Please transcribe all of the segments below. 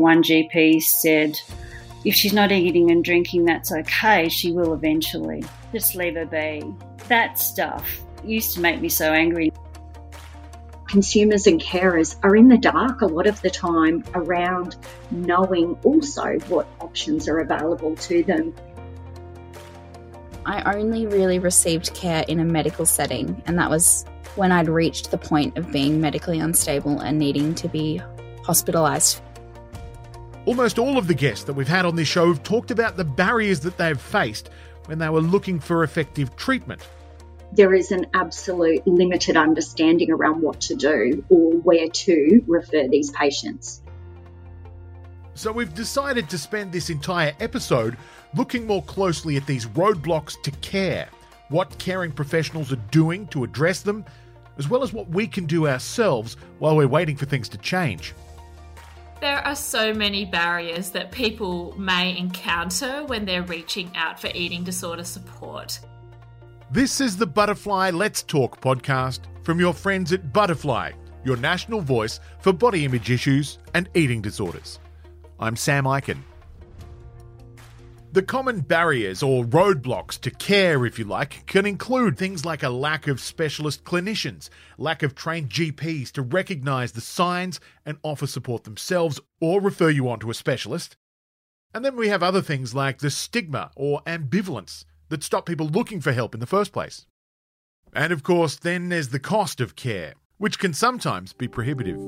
one GP said, if she's not eating and drinking, that's okay. She will eventually. Just leave her be. That stuff used to make me so angry. Consumers and carers are in the dark a lot of the time around knowing also what options are available to them. I only really received care in a medical setting, and that was when I'd reached the point of being medically unstable and needing to be hospitalised. Almost all of the guests that we've had on this show have talked about the barriers that they've faced when they were looking for effective treatment. There is an absolute limited understanding around what to do or where to refer these patients. So, we've decided to spend this entire episode looking more closely at these roadblocks to care, what caring professionals are doing to address them, as well as what we can do ourselves while we're waiting for things to change. There are so many barriers that people may encounter when they're reaching out for eating disorder support. This is the Butterfly Let's Talk podcast from your friends at Butterfly, your national voice for body image issues and eating disorders. I'm Sam Eichen. The common barriers or roadblocks to care, if you like, can include things like a lack of specialist clinicians, lack of trained GPs to recognise the signs and offer support themselves or refer you on to a specialist. And then we have other things like the stigma or ambivalence that stop people looking for help in the first place. And of course, then there's the cost of care, which can sometimes be prohibitive.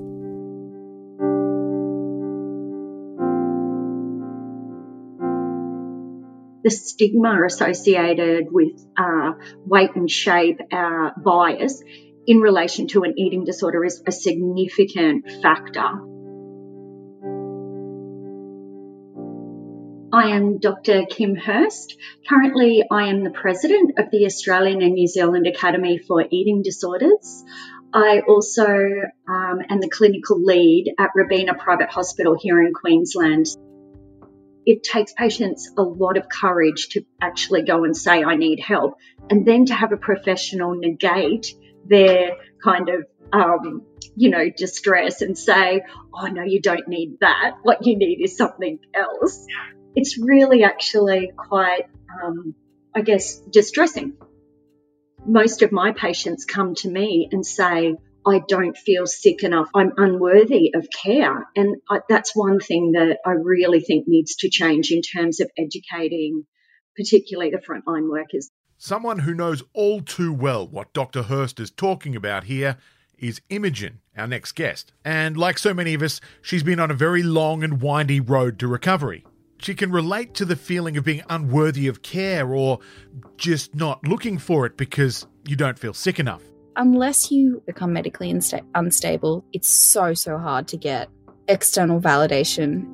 The stigma associated with uh, weight and shape uh, bias in relation to an eating disorder is a significant factor. I am Dr. Kim Hurst. Currently, I am the president of the Australian and New Zealand Academy for Eating Disorders. I also um, am the clinical lead at Robina Private Hospital here in Queensland it takes patients a lot of courage to actually go and say, I need help, and then to have a professional negate their kind of, um, you know, distress and say, oh, no, you don't need that. What you need is something else. It's really actually quite, um, I guess, distressing. Most of my patients come to me and say, I don't feel sick enough. I'm unworthy of care. And I, that's one thing that I really think needs to change in terms of educating, particularly the frontline workers. Someone who knows all too well what Dr. Hurst is talking about here is Imogen, our next guest. And like so many of us, she's been on a very long and windy road to recovery. She can relate to the feeling of being unworthy of care or just not looking for it because you don't feel sick enough unless you become medically insta- unstable, it's so, so hard to get external validation.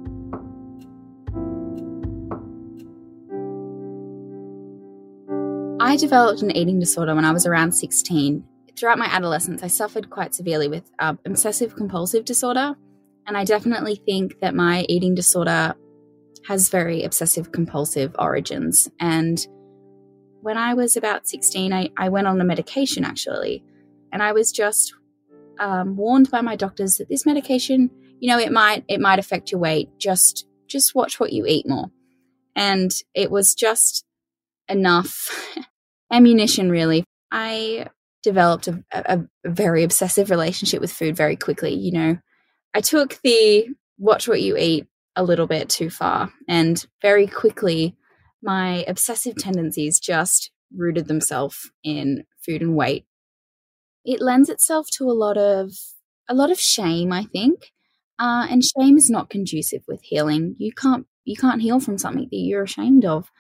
I developed an eating disorder when I was around 16. Throughout my adolescence, I suffered quite severely with um, obsessive compulsive disorder. And I definitely think that my eating disorder has very obsessive compulsive origins. And when I was about 16, I, I went on a medication actually. And I was just um, warned by my doctors that this medication, you know, it might it might affect your weight. Just just watch what you eat more. And it was just enough ammunition, really. I developed a, a, a very obsessive relationship with food very quickly. You know, I took the watch what you eat a little bit too far, and very quickly my obsessive tendencies just rooted themselves in food and weight. It lends itself to a lot of a lot of shame, I think, uh, and shame is not conducive with healing. You can't you can't heal from something that you're ashamed of,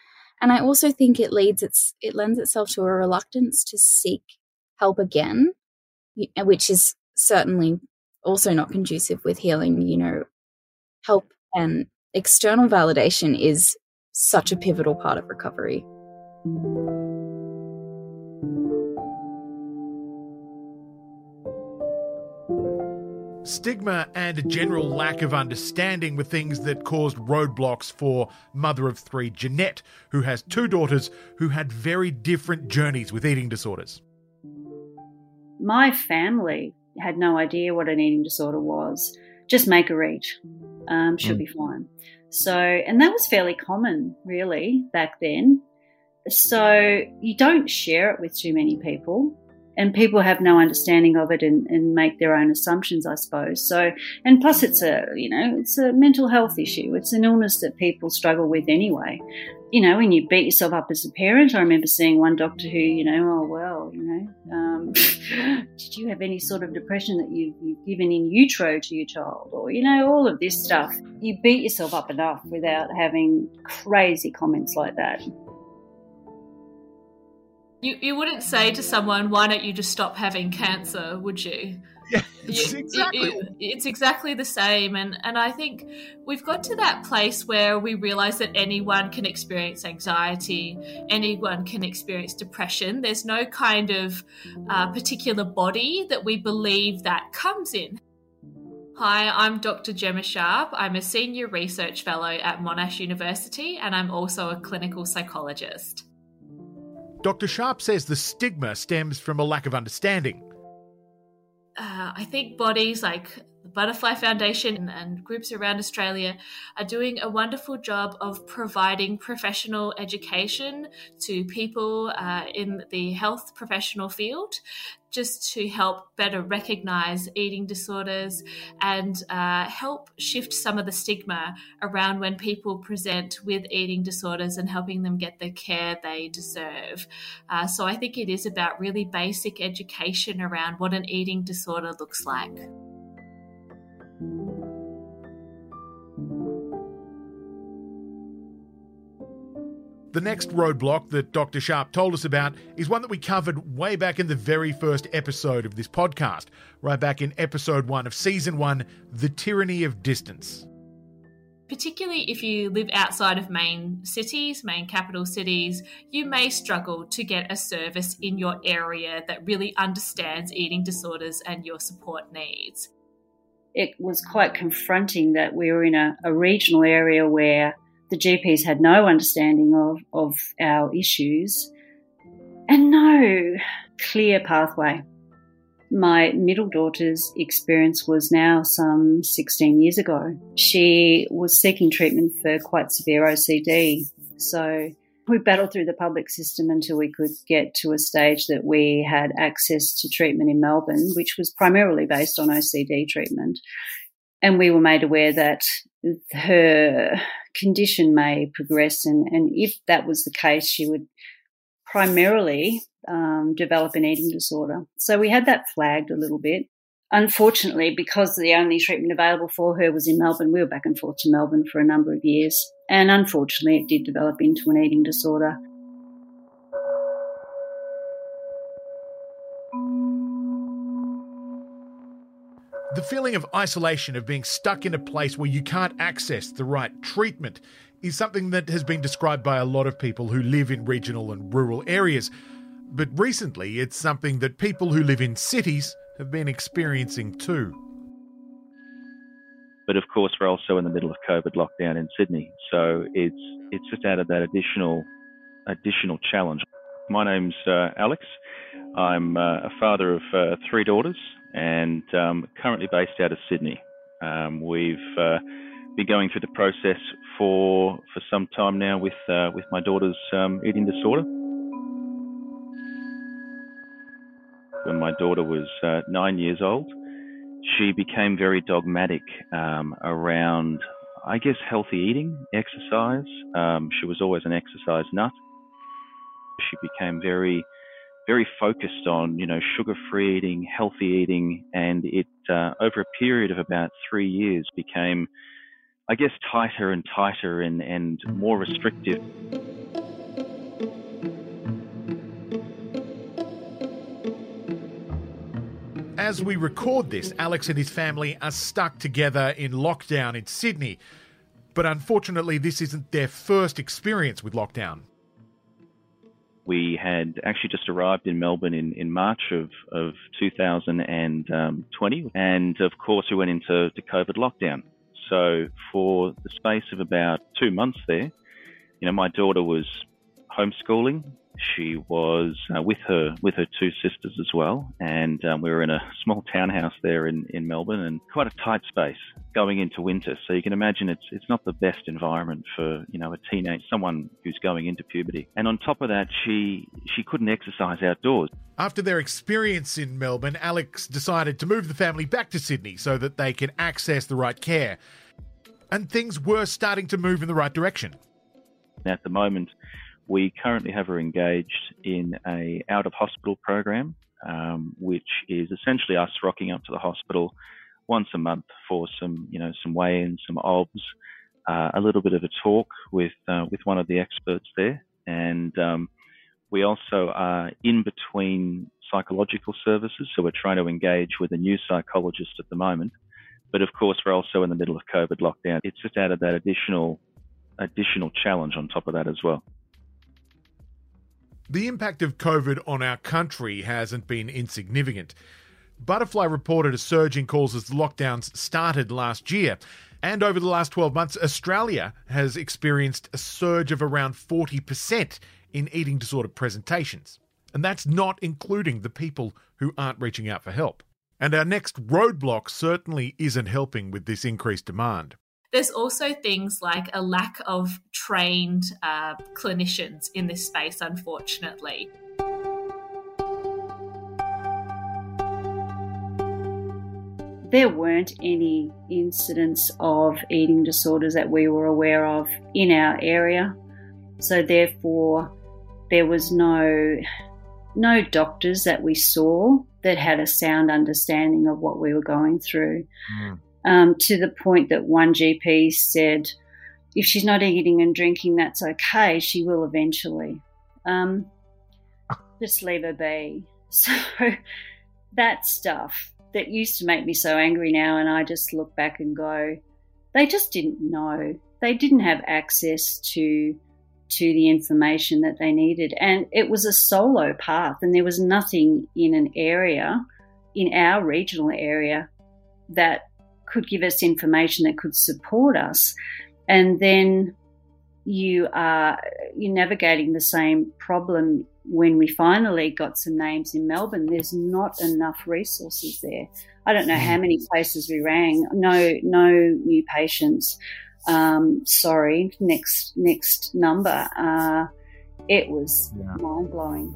and I also think it leads its it lends itself to a reluctance to seek help again, which is certainly also not conducive with healing. You know, help and external validation is such a pivotal part of recovery. Stigma and a general lack of understanding were things that caused roadblocks for mother of three Jeanette, who has two daughters who had very different journeys with eating disorders. My family had no idea what an eating disorder was. Just make her eat. Um, she'll mm. be fine. So, and that was fairly common, really, back then. So you don't share it with too many people and people have no understanding of it and, and, make their own assumptions, I suppose. So, and plus, it's a you know it's a mental health issue. It's an illness that people struggle with anyway. You know, when you beat yourself up as a parent, I remember seeing one doctor who, you know, oh well, you know, um, did you have any sort of depression that you've, you've given in utero to your child, or you know, all of this stuff. You beat yourself up enough without having crazy comments like that. You you wouldn't say to someone, "Why don't you just stop having cancer?" Would you? Yeah, it's you, exactly. You, it's exactly the same, and and I think we've got to that place where we realize that anyone can experience anxiety, anyone can experience depression. There's no kind of uh, particular body that we believe that comes in. Hi, I'm Dr. Gemma Sharp. I'm a senior research fellow at Monash University, and I'm also a clinical psychologist. Dr. Sharp says the stigma stems from a lack of understanding. Uh, I think bodies like the Butterfly Foundation and groups around Australia are doing a wonderful job of providing professional education to people uh, in the health professional field just to help better recognize eating disorders and uh, help shift some of the stigma around when people present with eating disorders and helping them get the care they deserve. Uh, so I think it is about really basic education around what an eating disorder looks like. The next roadblock that Dr. Sharp told us about is one that we covered way back in the very first episode of this podcast, right back in episode one of season one The Tyranny of Distance. Particularly if you live outside of main cities, main capital cities, you may struggle to get a service in your area that really understands eating disorders and your support needs. It was quite confronting that we were in a, a regional area where the GPs had no understanding of, of our issues and no clear pathway. My middle daughter's experience was now some 16 years ago. She was seeking treatment for quite severe OCD. So we battled through the public system until we could get to a stage that we had access to treatment in Melbourne, which was primarily based on OCD treatment. And we were made aware that her condition may progress, and, and if that was the case, she would primarily um, develop an eating disorder. So we had that flagged a little bit. Unfortunately, because the only treatment available for her was in Melbourne, we were back and forth to Melbourne for a number of years. And unfortunately, it did develop into an eating disorder. The feeling of isolation, of being stuck in a place where you can't access the right treatment, is something that has been described by a lot of people who live in regional and rural areas. But recently, it's something that people who live in cities have been experiencing too. But of course, we're also in the middle of COVID lockdown in Sydney, so it's it's just added that additional additional challenge. My name's uh, Alex. I'm uh, a father of uh, three daughters and um, currently based out of Sydney. Um, we've uh, been going through the process for for some time now with with my daughter's um, eating disorder. When my daughter was nine years old, she became very dogmatic um, around, I guess, healthy eating, exercise. Um, she was always an exercise nut. She became very very focused on, you know, sugar-free eating, healthy eating, and it uh, over a period of about three years became, I guess, tighter and tighter and, and more restrictive. As we record this, Alex and his family are stuck together in lockdown in Sydney. But unfortunately, this isn't their first experience with lockdown. We had actually just arrived in Melbourne in, in March of, of 2020. And of course, we went into the COVID lockdown. So for the space of about two months there, you know, my daughter was homeschooling. She was uh, with her with her two sisters as well, and um, we were in a small townhouse there in, in Melbourne, and quite a tight space going into winter. So you can imagine it's it's not the best environment for you know a teenage someone who's going into puberty. And on top of that, she she couldn't exercise outdoors. After their experience in Melbourne, Alex decided to move the family back to Sydney so that they can access the right care. And things were starting to move in the right direction. At the moment, we currently have her engaged in a out of hospital program, um, which is essentially us rocking up to the hospital once a month for some, you know, some weigh-ins, some obs, uh, a little bit of a talk with uh, with one of the experts there, and um, we also are in between psychological services, so we're trying to engage with a new psychologist at the moment. But of course, we're also in the middle of COVID lockdown. It's just added that additional additional challenge on top of that as well. The impact of COVID on our country hasn't been insignificant. Butterfly reported a surge in calls as lockdowns started last year. And over the last 12 months, Australia has experienced a surge of around 40% in eating disorder presentations. And that's not including the people who aren't reaching out for help. And our next roadblock certainly isn't helping with this increased demand. There's also things like a lack of trained uh, clinicians in this space, unfortunately. There weren't any incidents of eating disorders that we were aware of in our area. So, therefore, there was no no doctors that we saw that had a sound understanding of what we were going through. Mm um, to the point that one GP said, if she's not eating and drinking, that's okay. She will eventually. Um, just leave her be. So that stuff that used to make me so angry now, and I just look back and go, they just didn't know. They didn't have access to to the information that they needed, and it was a solo path, and there was nothing in an area, in our regional area, that could give us information that could support us. And then you are you're navigating the same problem when we finally got some names in Melbourne. There's not enough resources there. I don't know how mm. many places we rang. No, no new patients. Um, sorry, next next number. Uh, it was yeah. mind blowing.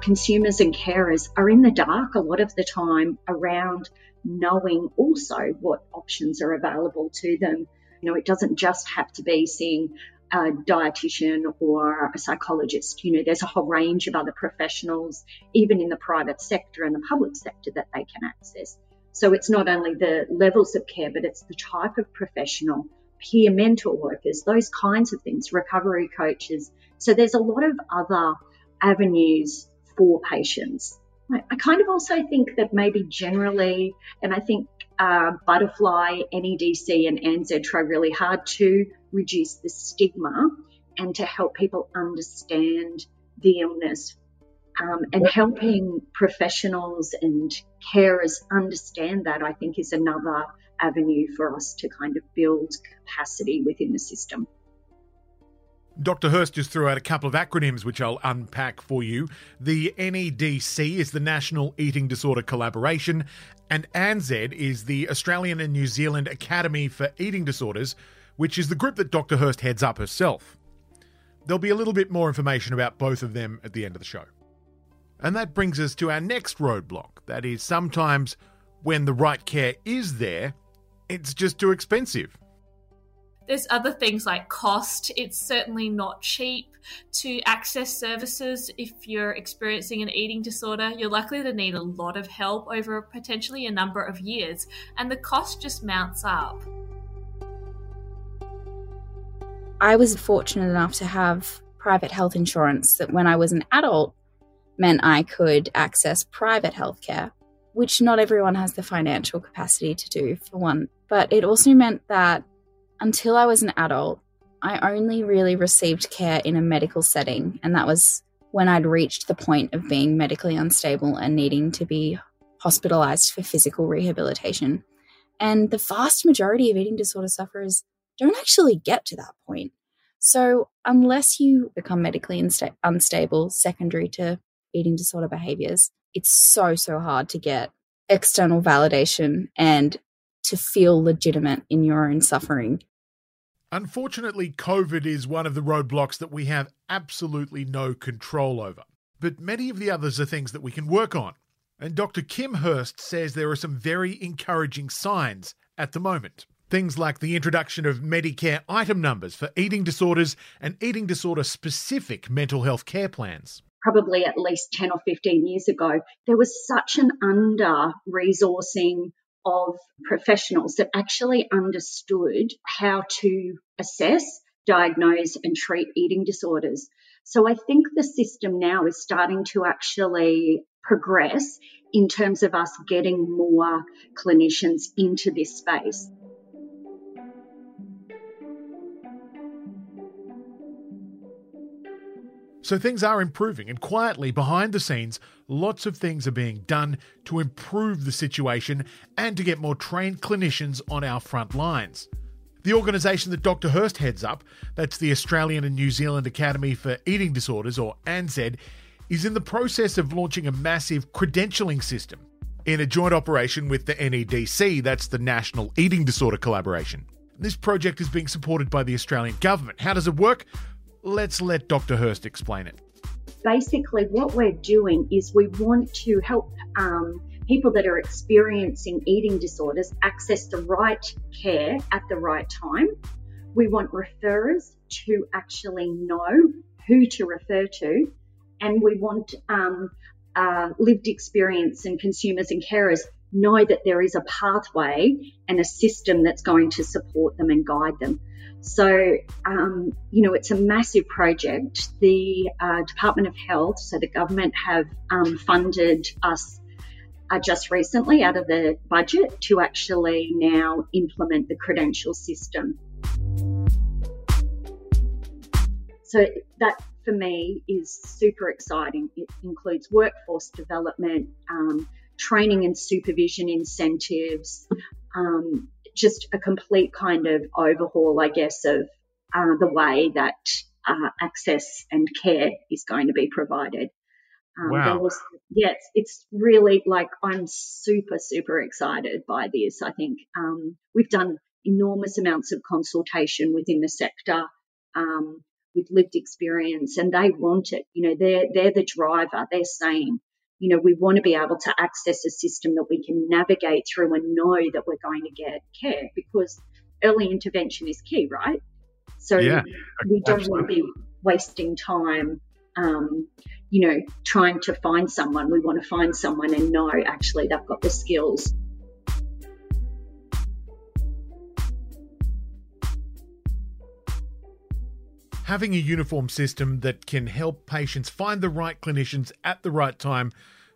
Consumers and carers are in the dark a lot of the time around knowing also what options are available to them. You know, it doesn't just have to be seeing a dietitian or a psychologist. You know, there's a whole range of other professionals, even in the private sector and the public sector, that they can access. So it's not only the levels of care, but it's the type of professional, peer mentor workers, those kinds of things, recovery coaches. So there's a lot of other avenues for patients. I kind of also think that maybe generally, and I think uh, Butterfly, NEDC, and ANZ try really hard to reduce the stigma and to help people understand the illness. Um, and helping professionals and carers understand that, I think, is another avenue for us to kind of build capacity within the system. Dr. Hurst just threw out a couple of acronyms which I'll unpack for you. The NEDC is the National Eating Disorder Collaboration, and ANZ is the Australian and New Zealand Academy for Eating Disorders, which is the group that Dr. Hurst heads up herself. There'll be a little bit more information about both of them at the end of the show. And that brings us to our next roadblock. That is, sometimes when the right care is there, it's just too expensive. There's other things like cost. It's certainly not cheap to access services if you're experiencing an eating disorder. You're likely to need a lot of help over potentially a number of years, and the cost just mounts up. I was fortunate enough to have private health insurance that when I was an adult meant I could access private healthcare, which not everyone has the financial capacity to do, for one. But it also meant that until I was an adult, I only really received care in a medical setting, and that was when I'd reached the point of being medically unstable and needing to be hospitalized for physical rehabilitation. And the vast majority of eating disorder sufferers don't actually get to that point. So, unless you become medically insta- unstable secondary to eating disorder behaviors, it's so, so hard to get external validation and to feel legitimate in your own suffering. Unfortunately, COVID is one of the roadblocks that we have absolutely no control over. But many of the others are things that we can work on. And Dr. Kim Hurst says there are some very encouraging signs at the moment. Things like the introduction of Medicare item numbers for eating disorders and eating disorder specific mental health care plans. Probably at least 10 or 15 years ago, there was such an under resourcing of professionals that actually understood how to assess, diagnose, and treat eating disorders. So I think the system now is starting to actually progress in terms of us getting more clinicians into this space. So things are improving, and quietly behind the scenes, lots of things are being done to improve the situation and to get more trained clinicians on our front lines. The organisation that Dr. Hurst heads up, that's the Australian and New Zealand Academy for Eating Disorders, or ANZAED, is in the process of launching a massive credentialing system in a joint operation with the NEDC, that's the National Eating Disorder Collaboration. This project is being supported by the Australian government. How does it work? Let's let Dr. Hurst explain it. Basically, what we're doing is we want to help um, people that are experiencing eating disorders access the right care at the right time. We want referrers to actually know who to refer to, and we want um, uh, lived experience and consumers and carers know that there is a pathway and a system that's going to support them and guide them. So, um, you know, it's a massive project. The uh, Department of Health, so the government, have um, funded us uh, just recently out of the budget to actually now implement the credential system. So, that for me is super exciting. It includes workforce development, um, training and supervision incentives, um, just a complete kind of overhaul, I guess, of uh, the way that uh, access and care is going to be provided. Um, wow. Was, yes, it's really like I'm super, super excited by this. I think um, we've done enormous amounts of consultation within the sector um, with lived experience, and they want it. You know, they're they're the driver. They're saying, you know, we want to be able to access a system that we can navigate through and know that we're going to get care because early intervention is key, right? So yeah, we don't absolutely. want to be wasting time, um, you know, trying to find someone. We want to find someone and know actually they've got the skills. Having a uniform system that can help patients find the right clinicians at the right time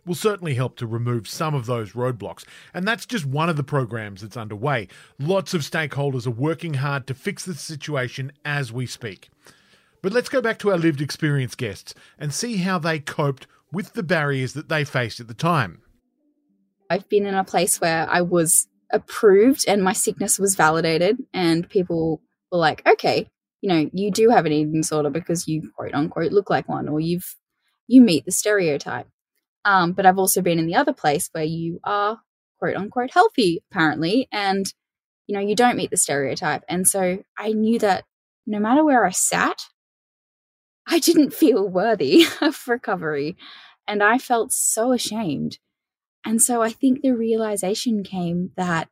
will certainly help to remove some of those roadblocks. And that's just one of the programs that's underway. Lots of stakeholders are working hard to fix the situation as we speak. But let's go back to our lived experience guests and see how they coped with the barriers that they faced at the time. I've been in a place where I was approved and my sickness was validated, and people were like, okay, you know, you do have an eating disorder because you quote unquote look like one or you've you meet the stereotype. Um, but I've also been in the other place where you are quote unquote healthy, apparently, and you know, you don't meet the stereotype. And so I knew that no matter where I sat, I didn't feel worthy of recovery. And I felt so ashamed. And so I think the realization came that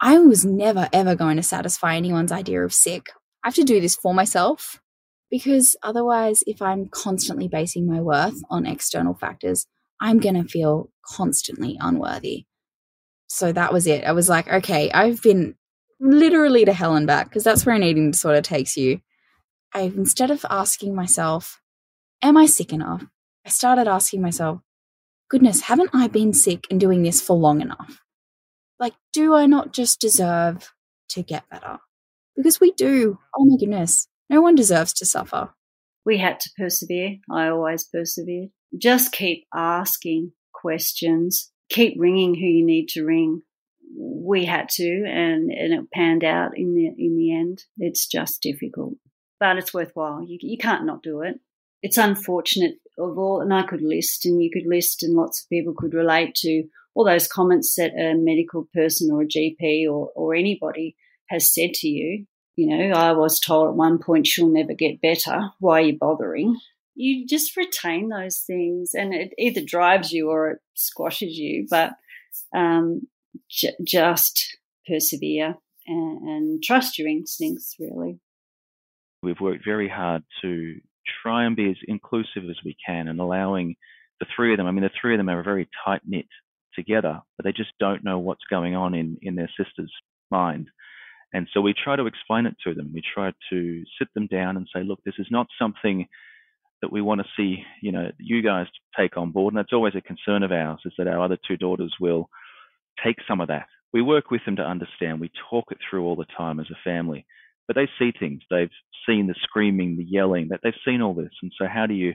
I was never, ever going to satisfy anyone's idea of sick I have to do this for myself because otherwise, if I'm constantly basing my worth on external factors, I'm going to feel constantly unworthy. So that was it. I was like, okay, I've been literally to hell and back because that's where an eating disorder takes you. I instead of asking myself, am I sick enough? I started asking myself, goodness, haven't I been sick and doing this for long enough? Like, do I not just deserve to get better? Because we do. Oh my goodness. No one deserves to suffer. We had to persevere. I always persevered. Just keep asking questions. Keep ringing who you need to ring. we had to, and, and it panned out in the in the end. It's just difficult, but it's worthwhile. You you can't not do it. It's unfortunate of all, and I could list, and you could list, and lots of people could relate to all those comments that a medical person or a GP or or anybody has said to you. You know, I was told at one point she'll never get better. Why are you bothering? You just retain those things, and it either drives you or it squashes you. But um, j- just persevere and, and trust your instincts, really. We've worked very hard to try and be as inclusive as we can and allowing the three of them, I mean, the three of them are very tight knit together, but they just don't know what's going on in, in their sister's mind. And so we try to explain it to them. We try to sit them down and say, look, this is not something that we want to see, you know, you guys take on board. And that's always a concern of ours is that our other two daughters will take some of that. We work with them to understand. We talk it through all the time as a family. But they see things. They've seen the screaming, the yelling. That they've seen all this. And so how do you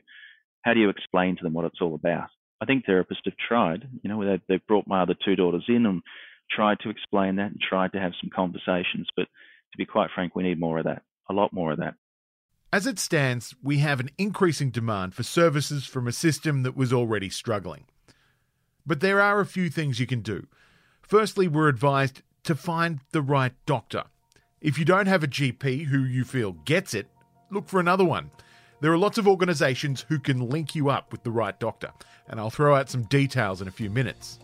how do you explain to them what it's all about? I think therapists have tried. You know, they've, brought my other two daughters in and tried to explain that and tried to have some conversations. But to be quite frank, we need more of that. A lot more of that. As it stands, we have an increasing demand for services from a system that was already struggling. But there are a few things you can do. Firstly, we're advised to find the right doctor. If you don't have a GP who you feel gets it, look for another one. There are lots of organisations who can link you up with the right doctor, and I'll throw out some details in a few minutes.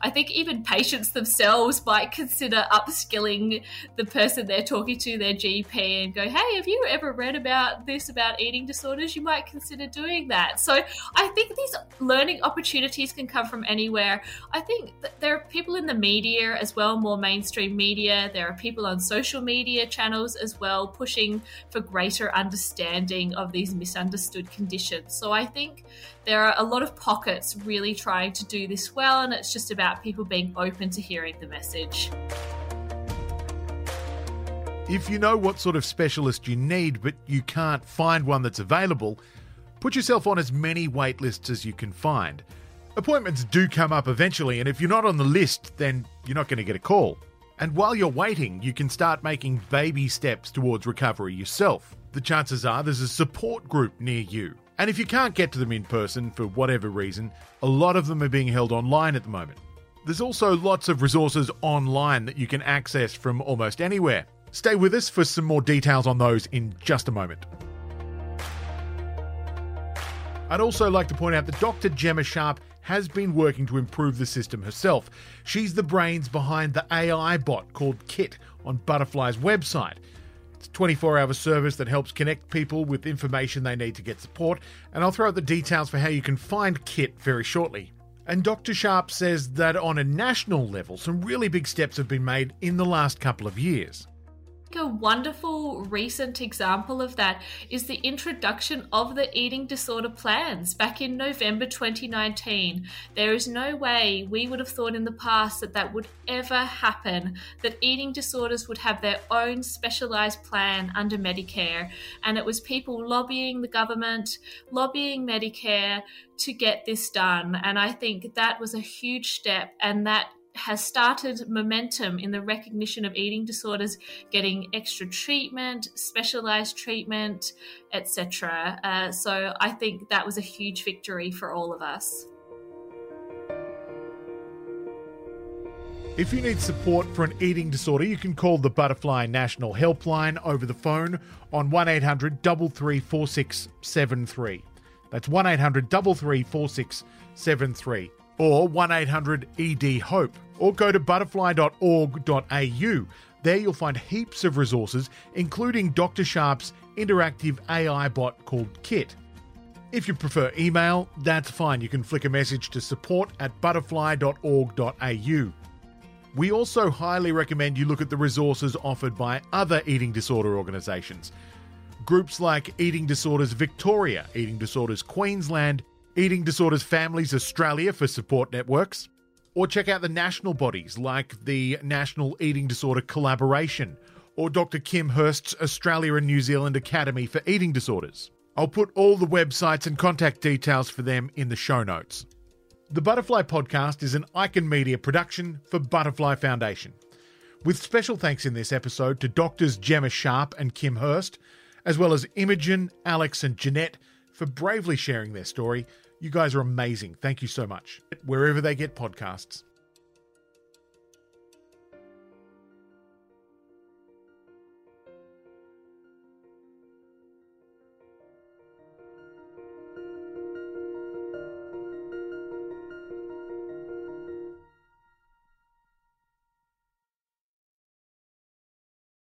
I think even patients themselves might consider upskilling the person they're talking to, their GP, and go, hey, have you ever read about this about eating disorders? You might consider doing that. So I think these learning opportunities can come from anywhere. I think there are people in the media as well, more mainstream media. There are people on social media channels as well pushing for greater understanding of these misunderstood conditions. So I think there are a lot of pockets really trying to do this well, and it's just about people being open to hearing the message. If you know what sort of specialist you need, but you can't find one that's available, put yourself on as many wait lists as you can find. Appointments do come up eventually, and if you're not on the list, then you're not going to get a call. And while you're waiting, you can start making baby steps towards recovery yourself. The chances are there's a support group near you. And if you can't get to them in person for whatever reason, a lot of them are being held online at the moment. There's also lots of resources online that you can access from almost anywhere. Stay with us for some more details on those in just a moment. I'd also like to point out that Dr. Gemma Sharp has been working to improve the system herself. She's the brains behind the AI bot called Kit on Butterfly's website. It's a 24 hour service that helps connect people with information they need to get support, and I'll throw out the details for how you can find Kit very shortly. And Dr. Sharp says that on a national level, some really big steps have been made in the last couple of years. A wonderful recent example of that is the introduction of the eating disorder plans back in November 2019. There is no way we would have thought in the past that that would ever happen, that eating disorders would have their own specialized plan under Medicare. And it was people lobbying the government, lobbying Medicare to get this done. And I think that was a huge step, and that has started momentum in the recognition of eating disorders getting extra treatment, specialized treatment, etc. Uh, so I think that was a huge victory for all of us. If you need support for an eating disorder, you can call the Butterfly National Helpline over the phone on 1800 334673. That's 1800 334673 or 1800 ED Hope, or go to butterfly.org.au. There you'll find heaps of resources, including Dr. Sharp's interactive AI bot called Kit. If you prefer email, that's fine. You can flick a message to support at butterfly.org.au. We also highly recommend you look at the resources offered by other eating disorder organisations. Groups like Eating Disorders Victoria, Eating Disorders Queensland, Eating Disorders Families Australia for support networks, or check out the national bodies like the National Eating Disorder Collaboration or Dr. Kim Hurst's Australia and New Zealand Academy for Eating Disorders. I'll put all the websites and contact details for them in the show notes. The Butterfly Podcast is an Icon Media production for Butterfly Foundation. With special thanks in this episode to doctors Gemma Sharp and Kim Hurst, as well as Imogen, Alex, and Jeanette for bravely sharing their story. You guys are amazing. Thank you so much. Wherever they get podcasts.